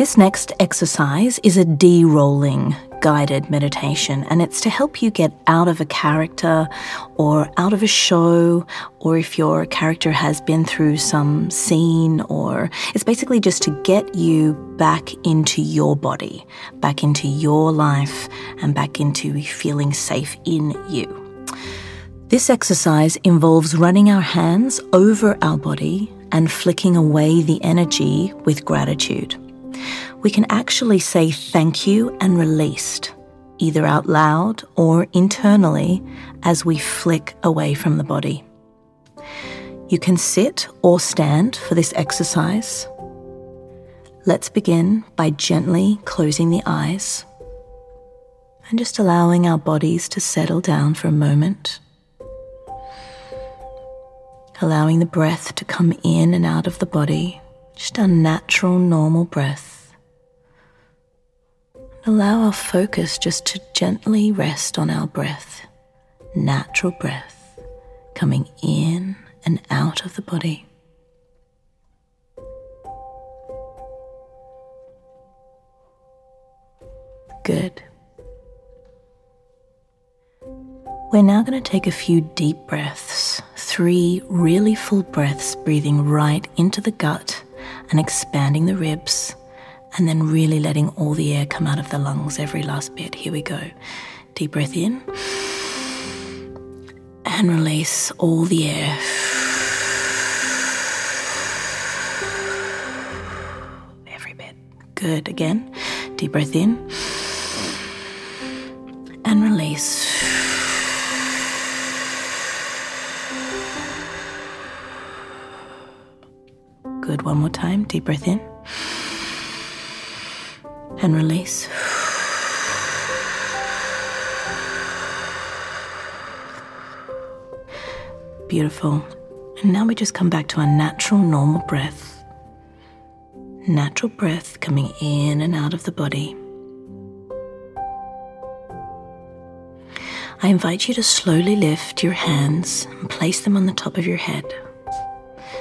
This next exercise is a de-roling guided meditation, and it's to help you get out of a character or out of a show, or if your character has been through some scene, or it's basically just to get you back into your body, back into your life, and back into feeling safe in you. This exercise involves running our hands over our body and flicking away the energy with gratitude we can actually say thank you and released, either out loud or internally as we flick away from the body. You can sit or stand for this exercise. Let's begin by gently closing the eyes and just allowing our bodies to settle down for a moment. Allowing the breath to come in and out of the body, just a natural, normal breath. Allow our focus just to gently rest on our breath, natural breath coming in and out of the body. Good. We're now going to take a few deep breaths, three really full breaths, breathing right into the gut and expanding the ribs and then really letting all the air come out of the lungs every last bit. Here we go. Deep breath in and release all the air. Every bit. Good. Again. Deep breath in and release. Good. One more time. Deep breath in and release. Beautiful. And now we just come back to our natural, normal breath. Natural breath coming in and out of the body. I invite you to slowly lift your hands and place them on the top of your head.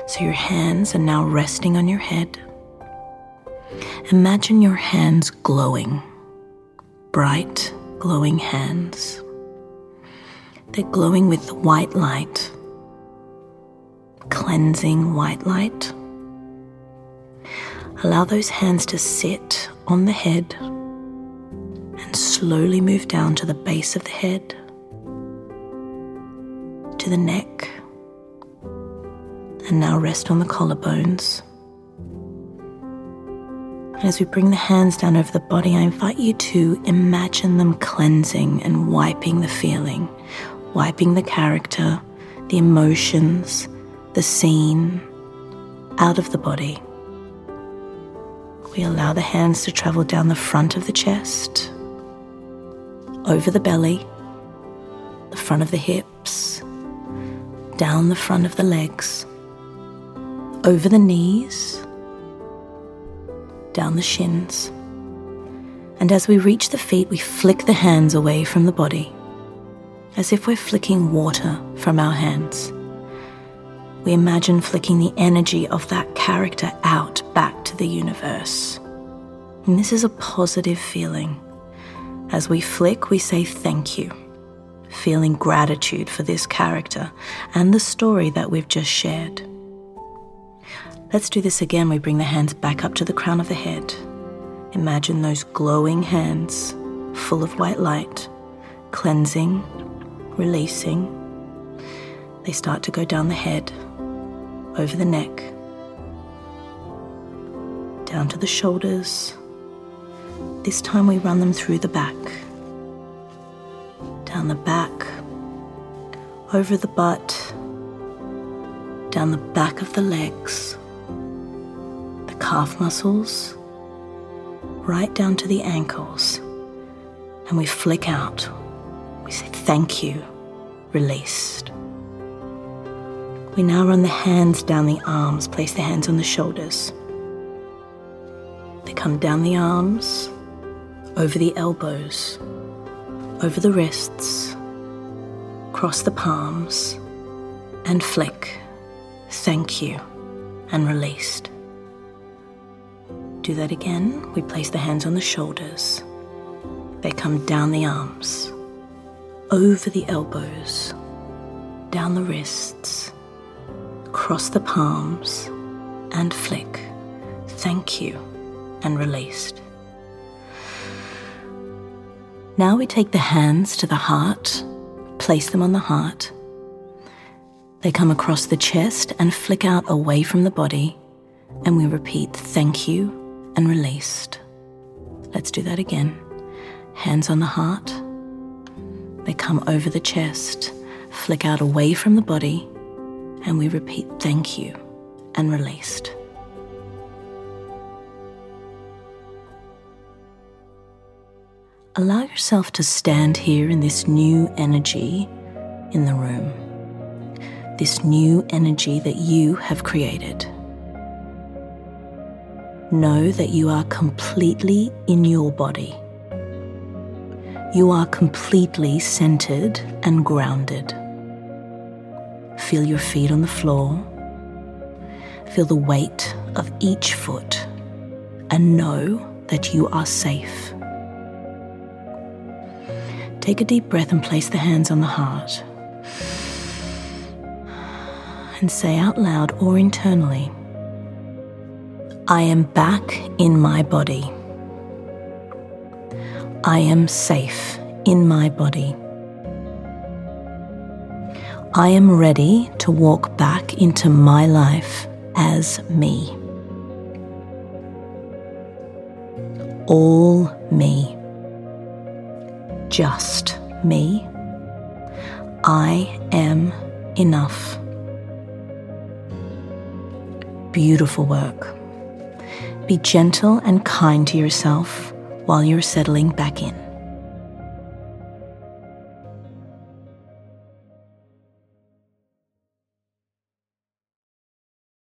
So your hands are now resting on your head. Imagine your hands glowing, bright, glowing hands. They're glowing with white light, cleansing white light. Allow those hands to sit on the head and slowly move down to the base of the head, to the neck, and now rest on the collarbones. And as we bring the hands down over the body, I invite you to imagine them cleansing and wiping the feeling, wiping the character, the emotions, the scene out of the body. We allow the hands to travel down the front of the chest, over the belly, the front of the hips, down the front of the legs, over the knees down the shins. And as we reach the feet, we flick the hands away from the body, as if we're flicking water from our hands. We imagine flicking the energy of that character out back to the universe. And this is a positive feeling. As we flick, we say thank you, feeling gratitude for this character and the story that we've just shared. Let's do this again. We bring the hands back up to the crown of the head. Imagine those glowing hands, full of white light, cleansing, releasing. They start to go down the head, over the neck, down to the shoulders. This time we run them through the back, down the back, over the butt, down the back of the legs calf muscles, right down to the ankles, and we flick out. We say, Thank you, released. We now run the hands down the arms, place the hands on the shoulders. They come down the arms, over the elbows, over the wrists, cross the palms, and flick. Thank you, and released. Do that again. We place the hands on the shoulders. They come down the arms, over the elbows, down the wrists, across the palms, and flick. Thank you, and released. Now we take the hands to the heart, place them on the heart. They come across the chest and flick out away from the body, and we repeat thank you and released. Let's do that again. Hands on the heart. They come over the chest, flick out away from the body, and we repeat thank you and released. Allow yourself to stand here in this new energy in the room, this new energy that you have created. Know that you are completely in your body. You are completely centered and grounded. Feel your feet on the floor. Feel the weight of each foot and know that you are safe. Take a deep breath and place the hands on the heart. And say out loud or internally, I am back in my body. I am safe in my body. I am ready to walk back into my life as me. All me just me. I am enough. Beautiful work. Be gentle and kind to yourself while you're settling back in.